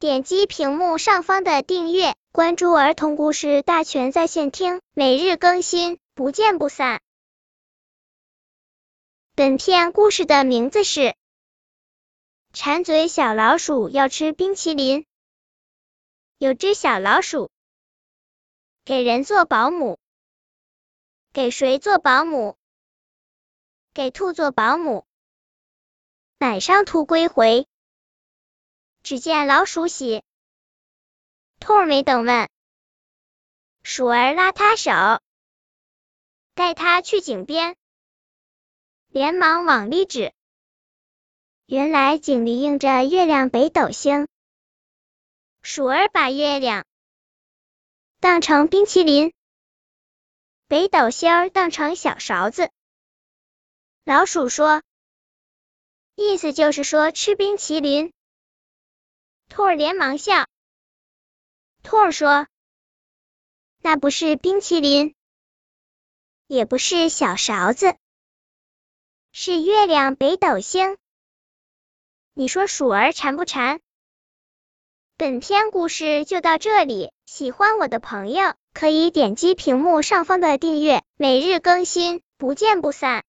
点击屏幕上方的订阅，关注儿童故事大全在线听，每日更新，不见不散。本片故事的名字是《馋嘴小老鼠要吃冰淇淋》。有只小老鼠给人做保姆，给谁做保姆？给兔做保姆。晚上兔归回，只见老鼠洗。兔儿没等问，鼠儿拉他手，带他去井边，连忙往里指。原来井里映着月亮、北斗星。鼠儿把月亮当成冰淇淋，北斗星儿当成小勺子。老鼠说。意思就是说吃冰淇淋。兔儿连忙笑。兔儿说：“那不是冰淇淋，也不是小勺子，是月亮、北斗星。你说鼠儿馋不馋？”本篇故事就到这里，喜欢我的朋友可以点击屏幕上方的订阅，每日更新，不见不散。